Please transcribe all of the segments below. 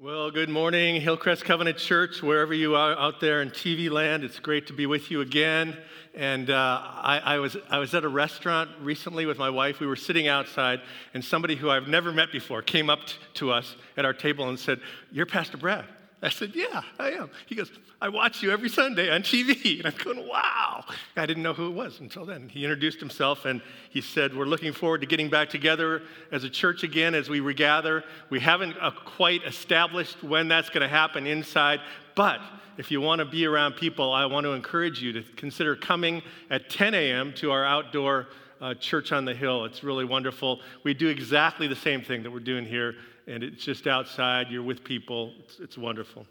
Well, good morning, Hillcrest Covenant Church, wherever you are out there in TV land. It's great to be with you again. And uh, I, I, was, I was at a restaurant recently with my wife. We were sitting outside, and somebody who I've never met before came up t- to us at our table and said, You're Pastor Brad. I said, Yeah, I am. He goes, I watch you every Sunday on TV. And I'm going, Wow. I didn't know who it was until then. He introduced himself and he said, We're looking forward to getting back together as a church again as we regather. We haven't uh, quite established when that's going to happen inside, but if you want to be around people, I want to encourage you to consider coming at 10 a.m. to our outdoor uh, church on the hill. It's really wonderful. We do exactly the same thing that we're doing here and it's just outside. You're with people. It's, it's wonderful.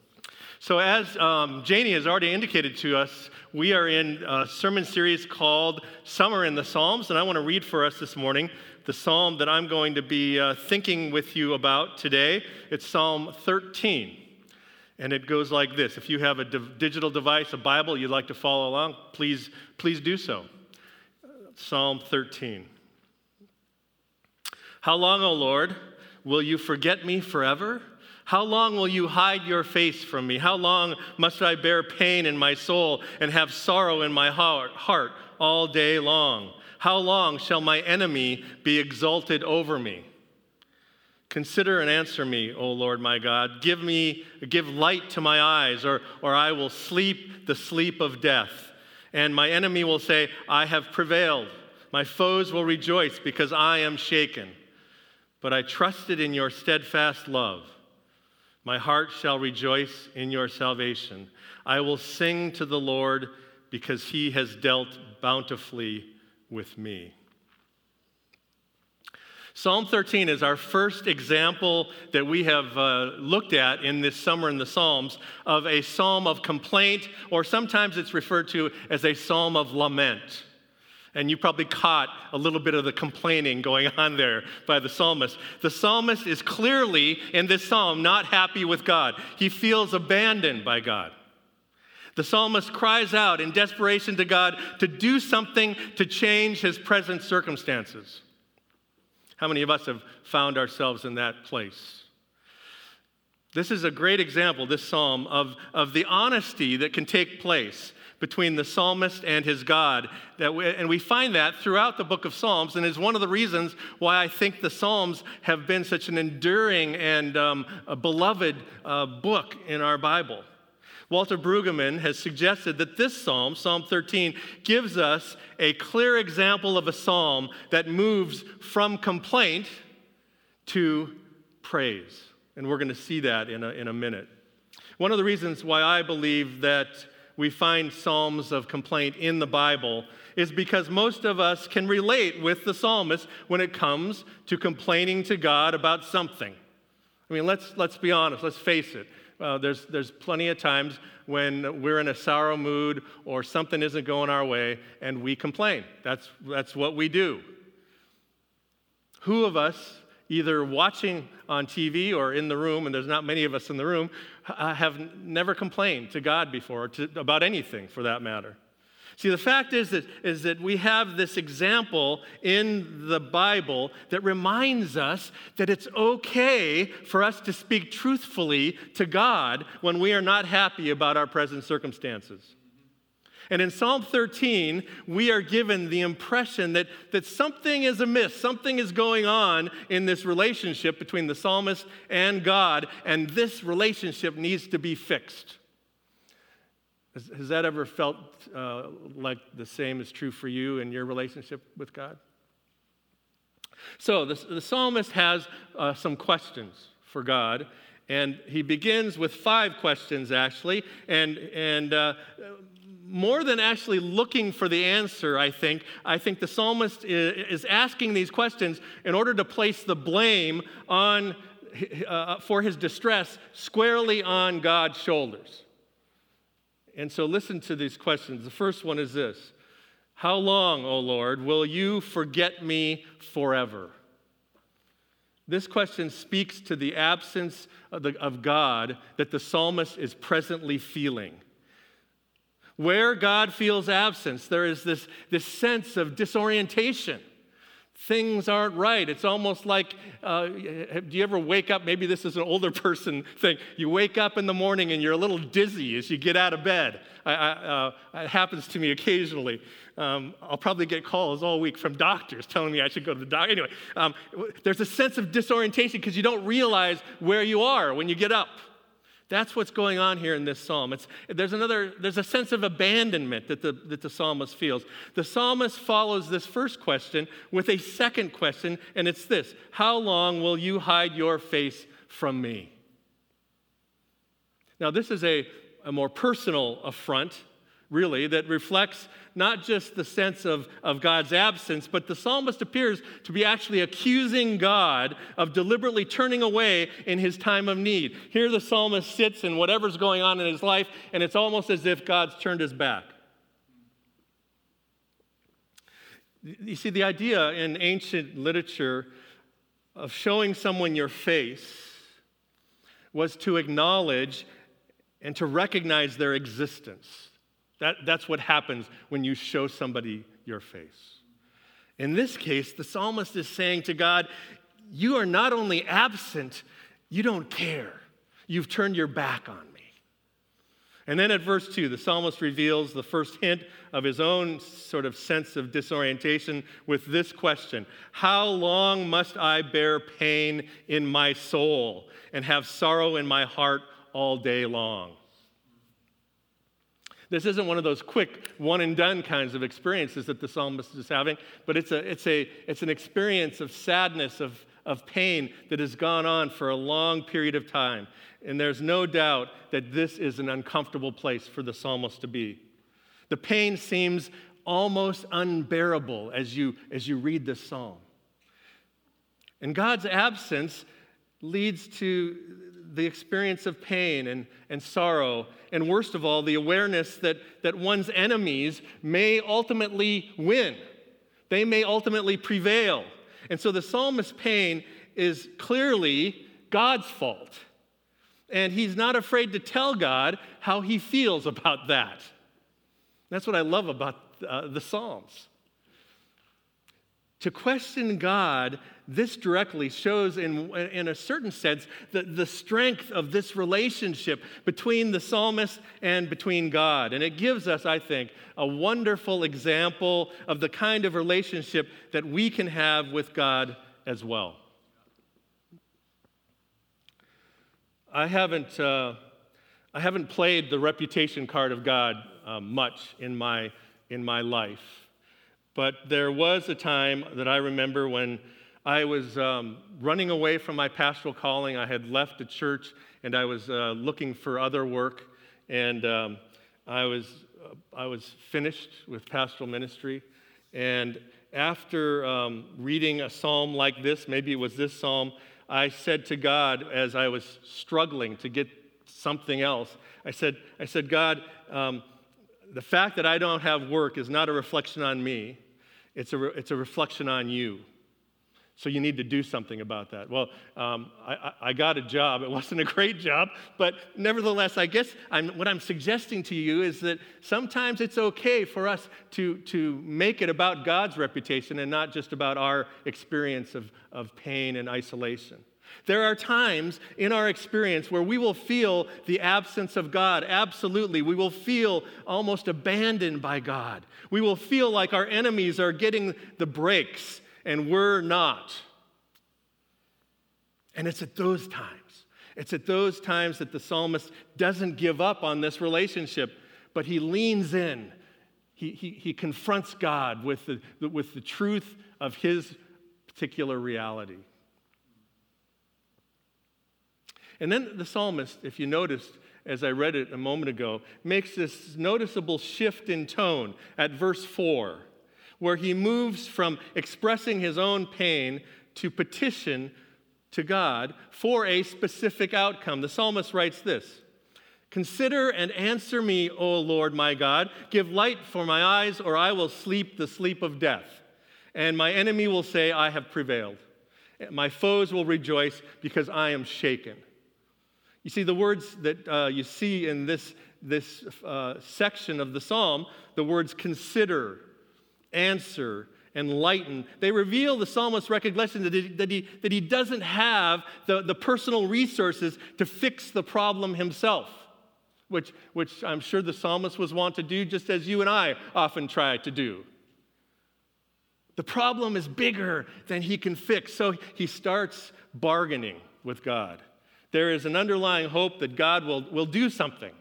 So, as um, Janie has already indicated to us, we are in a sermon series called Summer in the Psalms, and I want to read for us this morning the psalm that I'm going to be uh, thinking with you about today. It's Psalm 13. And it goes like this. If you have a digital device, a Bible, you'd like to follow along, please, please do so. Psalm 13. How long, O Lord? Will you forget me forever? How long will you hide your face from me? How long must I bear pain in my soul and have sorrow in my heart, all day long? How long shall my enemy be exalted over me? Consider and answer me, O Lord my God. Give me, give light to my eyes, or, or I will sleep the sleep of death. And my enemy will say, I have prevailed. My foes will rejoice because I am shaken but I trusted in your steadfast love. My heart shall rejoice in your salvation. I will sing to the Lord because he has dealt bountifully with me. Psalm 13 is our first example that we have uh, looked at in this summer in the Psalms of a psalm of complaint, or sometimes it's referred to as a psalm of lament. And you probably caught a little bit of the complaining going on there by the psalmist. The psalmist is clearly in this psalm not happy with God. He feels abandoned by God. The psalmist cries out in desperation to God to do something to change his present circumstances. How many of us have found ourselves in that place? This is a great example, this psalm, of, of the honesty that can take place between the psalmist and his God. That we, and we find that throughout the book of Psalms, and is one of the reasons why I think the Psalms have been such an enduring and um, beloved uh, book in our Bible. Walter Brueggemann has suggested that this psalm, Psalm 13, gives us a clear example of a psalm that moves from complaint to praise. And we're going to see that in a, in a minute. One of the reasons why I believe that we find Psalms of complaint in the Bible is because most of us can relate with the psalmist when it comes to complaining to God about something. I mean, let's, let's be honest, let's face it. Uh, there's, there's plenty of times when we're in a sorrow mood or something isn't going our way and we complain. That's, that's what we do. Who of us either watching on TV or in the room, and there's not many of us in the room, have never complained to God before, to, about anything for that matter. See, the fact is that, is that we have this example in the Bible that reminds us that it's okay for us to speak truthfully to God when we are not happy about our present circumstances. And in Psalm 13, we are given the impression that, that something is amiss, something is going on in this relationship between the psalmist and God, and this relationship needs to be fixed. Has, has that ever felt uh, like the same is true for you in your relationship with God? So the, the psalmist has uh, some questions for God, and he begins with five questions actually, and, and uh, more than actually looking for the answer, I think, I think the psalmist is asking these questions in order to place the blame on, uh, for his distress squarely on God's shoulders. And so listen to these questions. The first one is this How long, O Lord, will you forget me forever? This question speaks to the absence of, the, of God that the psalmist is presently feeling. Where God feels absence, there is this, this sense of disorientation. things aren't right. It's almost like, uh, do you ever wake up? Maybe this is an older person thing. You wake up in the morning and you're a little dizzy as you get out of bed. I, I, uh, it happens to me occasionally. Um, I'll probably get calls all week from doctors telling me I should go to the doctor. Anyway, um, there's a sense of disorientation because you don't realize where you are when you get up. That's what's going on here in this psalm. It's, there's another, there's a sense of abandonment that the, that the psalmist feels. The psalmist follows this first question with a second question, and it's this How long will you hide your face from me? Now, this is a, a more personal affront, really, that reflects not just the sense of, of God's absence, but the psalmist appears to be actually accusing God of deliberately turning away in his time of need. Here the psalmist sits in whatever's going on in his life, and it's almost as if God's turned his back. You see, the idea in ancient literature of showing someone your face was to acknowledge and to recognize their existence. That, that's what happens when you show somebody your face. In this case, the psalmist is saying to God, You are not only absent, you don't care. You've turned your back on me. And then at verse 2, the psalmist reveals the first hint of his own sort of sense of disorientation with this question How long must I bear pain in my soul and have sorrow in my heart all day long? This isn't one of those quick one and done kinds of experiences that the psalmist is having, but it's, a, it's, a, it's an experience of sadness, of, of pain that has gone on for a long period of time. And there's no doubt that this is an uncomfortable place for the psalmist to be. The pain seems almost unbearable as you, as you read this psalm. And God's absence leads to the experience of pain and, and sorrow, and worst of all, the awareness that, that one's enemies may ultimately win. They may ultimately prevail. And so the psalmist's pain is clearly God's fault. And he's not afraid to tell God how he feels about that. That's what I love about uh, the Psalms. To question God this directly shows, in, in a certain sense, the, the strength of this relationship between the psalmist and between God. And it gives us, I think, a wonderful example of the kind of relationship that we can have with God as well. I haven't, uh, I haven't played the reputation card of God uh, much in my, in my life. But there was a time that I remember when I was um, running away from my pastoral calling. I had left the church and I was uh, looking for other work. And um, I, was, uh, I was finished with pastoral ministry. And after um, reading a psalm like this, maybe it was this psalm, I said to God as I was struggling to get something else, I said, I said God, um, the fact that I don't have work is not a reflection on me, it's a, re- it's a reflection on you. So you need to do something about that. Well, um, I, I, got a job. It wasn't a great job, but nevertheless, I guess I'm, what I'm suggesting to you is that sometimes it's okay for us to, to make it about God's reputation and not just about our experience of, of pain and isolation. There are times in our experience where we will feel the absence of God. Absolutely. We will feel almost abandoned by God. We will feel like our enemies are getting the breaks and we're not. And it's at those times, it's at those times that the psalmist doesn't give up on this relationship, but he leans in. He, he, he confronts God with the, with the truth of his particular reality. And then the psalmist, if you noticed, as I read it a moment ago, makes this noticeable shift in tone at verse 4 where he moves from expressing his own pain to petition to God for a specific outcome. The psalmist writes this Consider and answer me, O Lord my God. Give light for my eyes, or I will sleep the sleep of death. And my enemy will say, I have prevailed. My foes will rejoice because I am shaken. You see, the words that uh, you see in this, this uh, section of the psalm, the words consider, answer, enlighten. They reveal the psalmist's recognition that he, that he, that he doesn't have the, the personal resources to fix the problem himself, which, which I'm sure the psalmist was wont to do, just as you and I often try to do. The problem is bigger than he can fix, so he starts bargaining with God. There is an underlying hope that God will, will do something.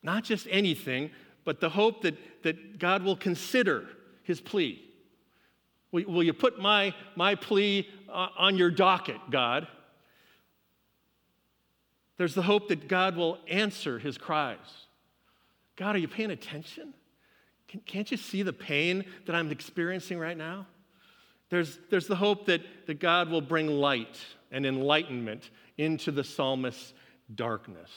Not just anything, but the hope that, that God will consider his plea. Will, will you put my, my plea uh, on your docket, God? There's the hope that God will answer his cries. God, are you paying attention? Can, can't you see the pain that I'm experiencing right now? There's, there's the hope that, that God will bring light and enlightenment into the psalmist's darkness.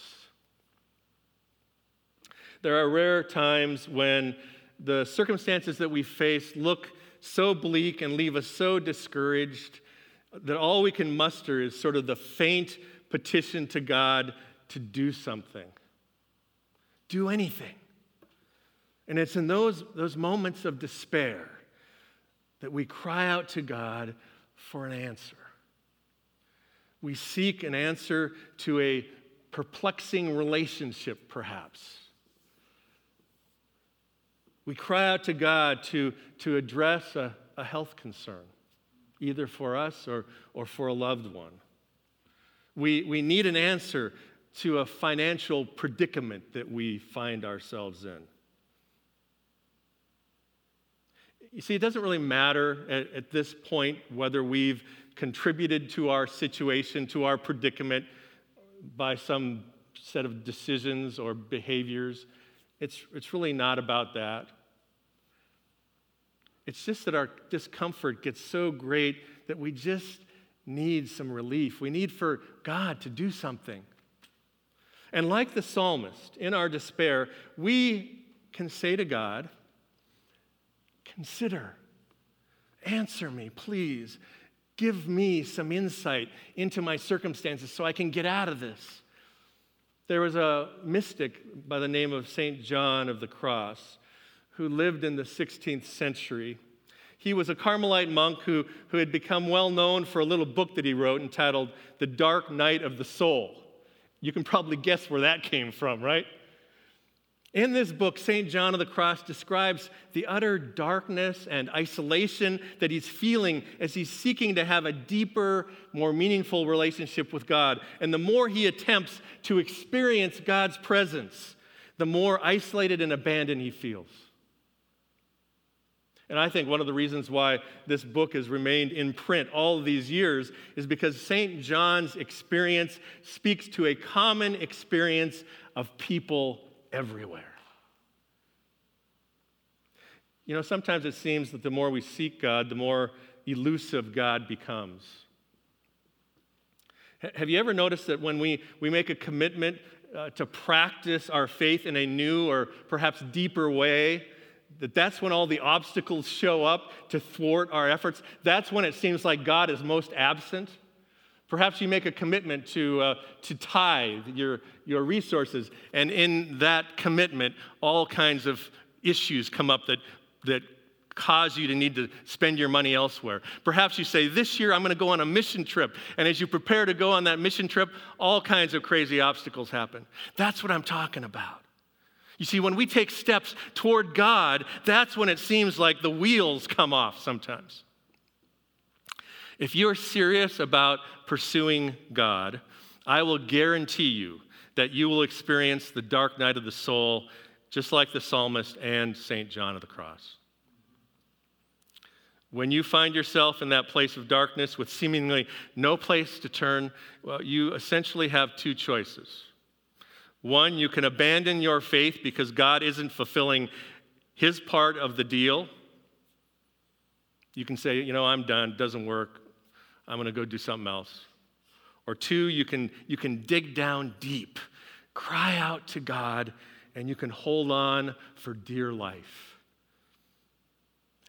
There are rare times when the circumstances that we face look so bleak and leave us so discouraged that all we can muster is sort of the faint petition to God to do something. Do anything. And it's in those, those moments of despair that we cry out to God for an answer. We seek an answer to a perplexing relationship, perhaps. We cry out to God to, to address a, a health concern, either for us or, or for a loved one. We, we need an answer to a financial predicament that we find ourselves in. You see, it doesn't really matter at, at, this point whether we've contributed to our situation, to our predicament by some set of decisions or behaviors. It's, it's really not about that. It's just that our discomfort gets so great that we just need some relief. We need for God to do something. And like the psalmist, in our despair, we can say to God, Consider, answer me, please. Give me some insight into my circumstances so I can get out of this. There was a mystic by the name of St. John of the Cross who lived in the 16th century. He was a Carmelite monk who, who had become well known for a little book that he wrote entitled The Dark Night of the Soul. You can probably guess where that came from, right? In this book, St. John of the Cross describes the utter darkness and isolation that he's feeling as he's seeking to have a deeper, more meaningful relationship with God. And the more he attempts to experience God's presence, the more isolated and abandoned he feels. And I think one of the reasons why this book has remained in print all these years is because St. John's experience speaks to a common experience of people everywhere. You know, sometimes it seems that the more we seek God, the more elusive God becomes. Have you ever noticed that when we, we make a commitment uh, to practice our faith in a new or perhaps deeper way, that that's when all the obstacles show up to thwart our efforts? That's when it seems like God is most absent? Perhaps you make a commitment to, uh, to tithe your, your resources, and in that commitment, all kinds of issues come up that, that cause you to need to spend your money elsewhere. Perhaps you say, This year I'm going to go on a mission trip. And as you prepare to go on that mission trip, all kinds of crazy obstacles happen. That's what I'm talking about. You see, when we take steps toward God, that's when it seems like the wheels come off sometimes. If you're serious about pursuing God, I will guarantee you that you will experience the dark night of the soul, just like the psalmist and St. John of the Cross. When you find yourself in that place of darkness with seemingly no place to turn, well, you essentially have two choices. One, you can abandon your faith because God isn't fulfilling his part of the deal. You can say, you know, I'm done, doesn't work. I'm going to go do something else. Or two, you can, you can dig down deep, cry out to God, and you can hold on for dear life.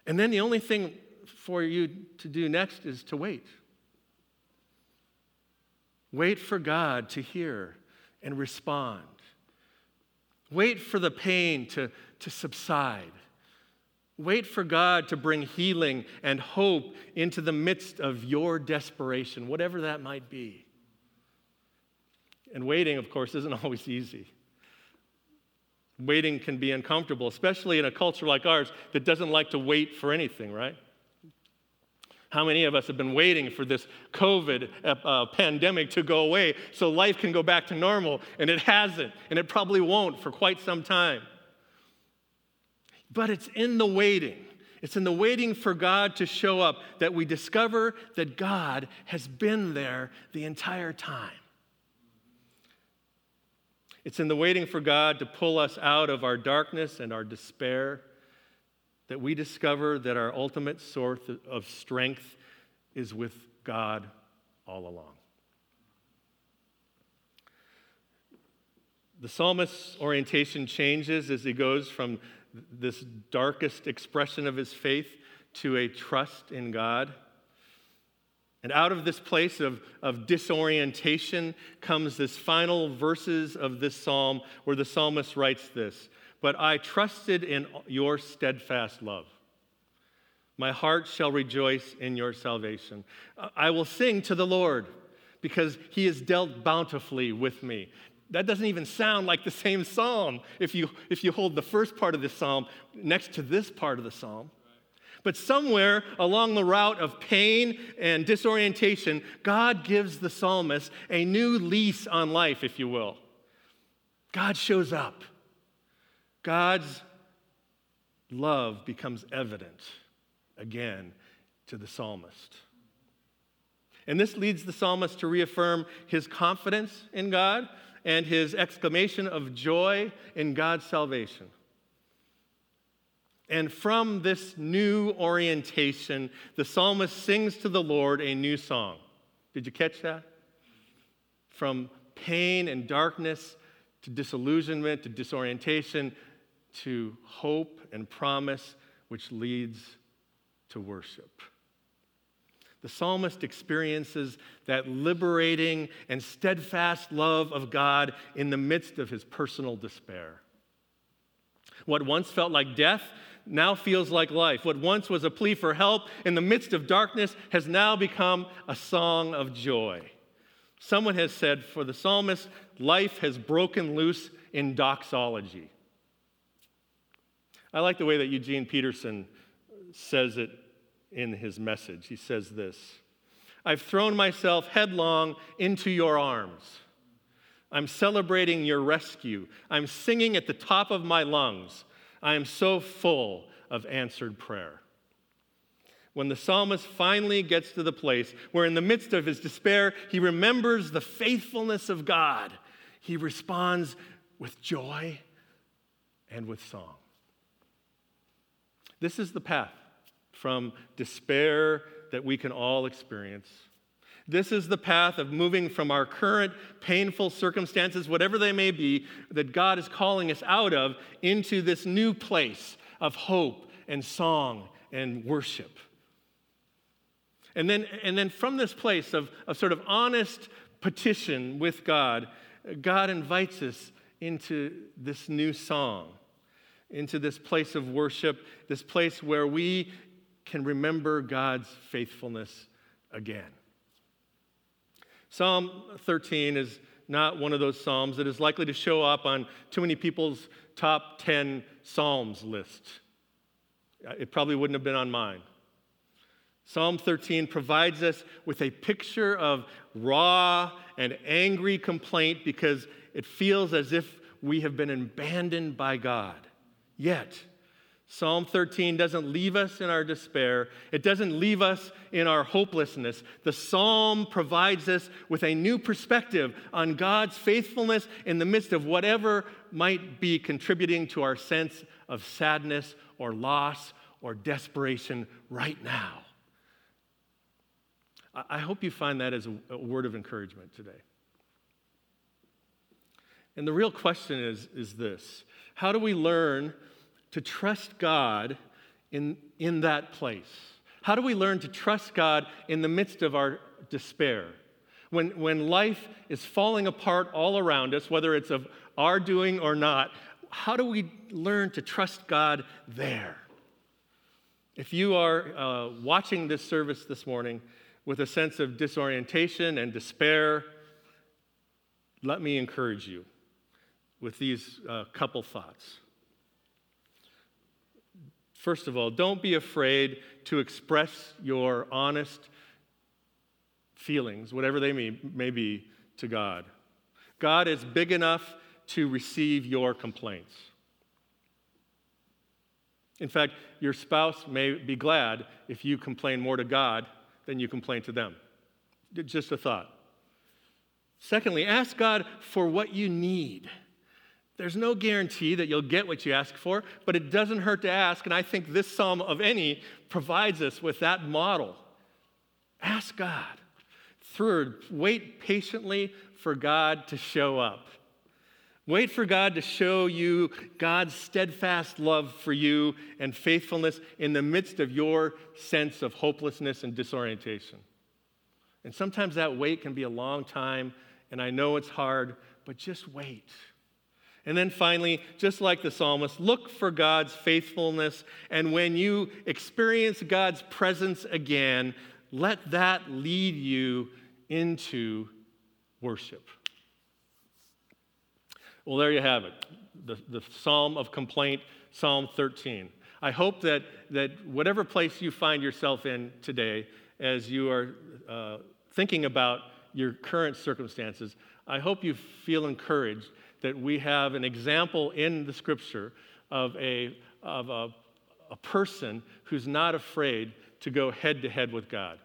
And then the only thing for you to do next is to wait. Wait for God to hear and respond. Wait for the pain to, to subside. Wait for God to bring healing and hope into the midst of your desperation, whatever that might be. And waiting, of course, isn't always easy. Waiting can be uncomfortable, especially in a culture like ours that doesn't like to wait for anything, right? How many of us have been waiting for this COVID uh, uh, pandemic to go away so life can go back to normal? And it hasn't, and it probably won't for quite some time. But it's in the waiting, it's in the waiting for God to show up that we discover that God has been there the entire time. It's in the waiting for God to pull us out of our darkness and our despair that we discover that our ultimate source of strength is with God all along. The psalmist's orientation changes as he goes from this darkest expression of his faith to a trust in God. And out of this place of, of disorientation comes this final verses of this psalm where the psalmist writes this but I trusted in your steadfast love. My heart shall rejoice in your salvation. I will sing to the Lord because he has dealt bountifully with me. That doesn't even sound like the same psalm if you, if you hold the first part of the psalm next to this part of the psalm. But somewhere along the route of pain and disorientation, God gives the psalmist a new lease on life, if you will. God shows up. God's love becomes evident again to the psalmist. And this leads the psalmist to reaffirm his confidence in God and his exclamation of joy in God's salvation. And from this new orientation, the psalmist sings to the Lord a new song. Did you catch that? From pain and darkness to disillusionment to disorientation to hope and promise, which leads to worship. The psalmist experiences that liberating and steadfast love of God in the midst of his personal despair. What once felt like death now feels like life. What once was a plea for help in the midst of darkness has now become a song of joy. Someone has said, for the psalmist, life has broken loose in doxology. I like the way that Eugene Peterson says it in his message. He says this I've thrown myself headlong into your arms. I'm celebrating your rescue. I'm singing at the top of my lungs. I am so full of answered prayer. When the psalmist finally gets to the place where, in the midst of his despair, he remembers the faithfulness of God, he responds with joy and with song. This is the path from despair that we can all experience. This is the path of moving from our current painful circumstances, whatever they may be, that God is calling us out of, into this new place of hope and song and worship. And then, and then from this place of, of sort of honest petition with God, God invites us into this new song into this place of worship, this place where we can remember God's faithfulness again. Psalm 13 is not one of those Psalms that is likely to show up on too many people's top 10 Psalms list. It probably wouldn't have been on mine. Psalm 13 provides us with a picture of raw and angry complaint because it feels as if we have been abandoned by God. Yet, Psalm 13 doesn't leave us in our despair. It doesn't leave us in our hopelessness. The psalm provides us with a new perspective on God's faithfulness in the midst of whatever might be contributing to our sense of sadness or loss or desperation right now. I hope you find that as a word of encouragement today. And the real question is, is this How do we learn to trust God in, in that place? How do we learn to trust God in the midst of our despair? When, when life is falling apart all around us, whether it's of our doing or not, how do we learn to trust God there? If you are uh, watching this service this morning with a sense of disorientation and despair, let me encourage you with these uh, couple thoughts. First of all, don't be afraid to express your honest feelings, whatever they may, may be, to God. God is big enough to receive your complaints. In fact, your spouse may be glad if you complain more to God than you complain to them. Just a thought. Secondly, ask God for what you need. There's no guarantee that you'll get what you ask for, but it doesn't hurt to ask. And I think this psalm of any provides us with that model. Ask God. Third, wait patiently for God to show up. Wait for God to show you God's steadfast love for you and faithfulness in the midst of your sense of hopelessness and disorientation. And sometimes that wait can be a long time, and I know it's hard, but just wait. And then finally, just like the psalmist, look for God's faithfulness. And when you experience God's presence again, let that lead you into worship. Well, there you have it the, the Psalm of Complaint, Psalm 13. I hope that, that whatever place you find yourself in today, as you are uh, thinking about your current circumstances, I hope you feel encouraged that we have an example in the scripture of a, of a, a person who's not afraid to go head to head with God.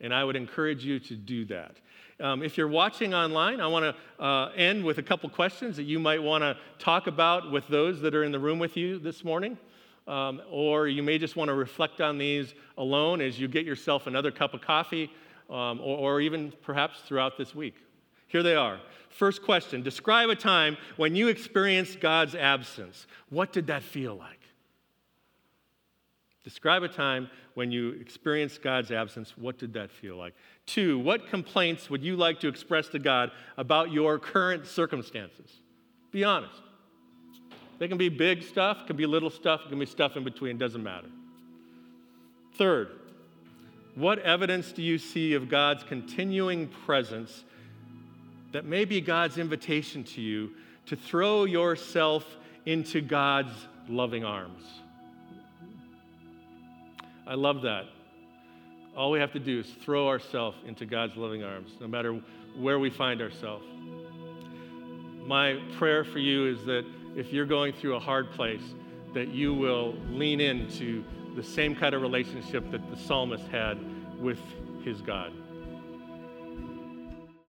And I would encourage you to do that. Um, if you're watching online, I want to uh, end with a couple questions that you might want to talk about with those that are in the room with you this morning. Um, or you may just want to reflect on these alone as you get yourself another cup of coffee, um, or, or even perhaps throughout this week. Here they are. First question Describe a time when you experienced God's absence. What did that feel like? Describe a time when you experienced God's absence. What did that feel like? Two, what complaints would you like to express to God about your current circumstances? Be honest. They can be big stuff, can be little stuff, can be stuff in between, doesn't matter. Third, what evidence do you see of God's continuing presence that may be God's invitation to you to throw yourself into God's loving arms. I love that. All we have to do is throw ourselves into God's loving arms, no matter where we find ourselves. My prayer for you is that if you're going through a hard place, that you will lean into the same kind of relationship that the psalmist had with his God.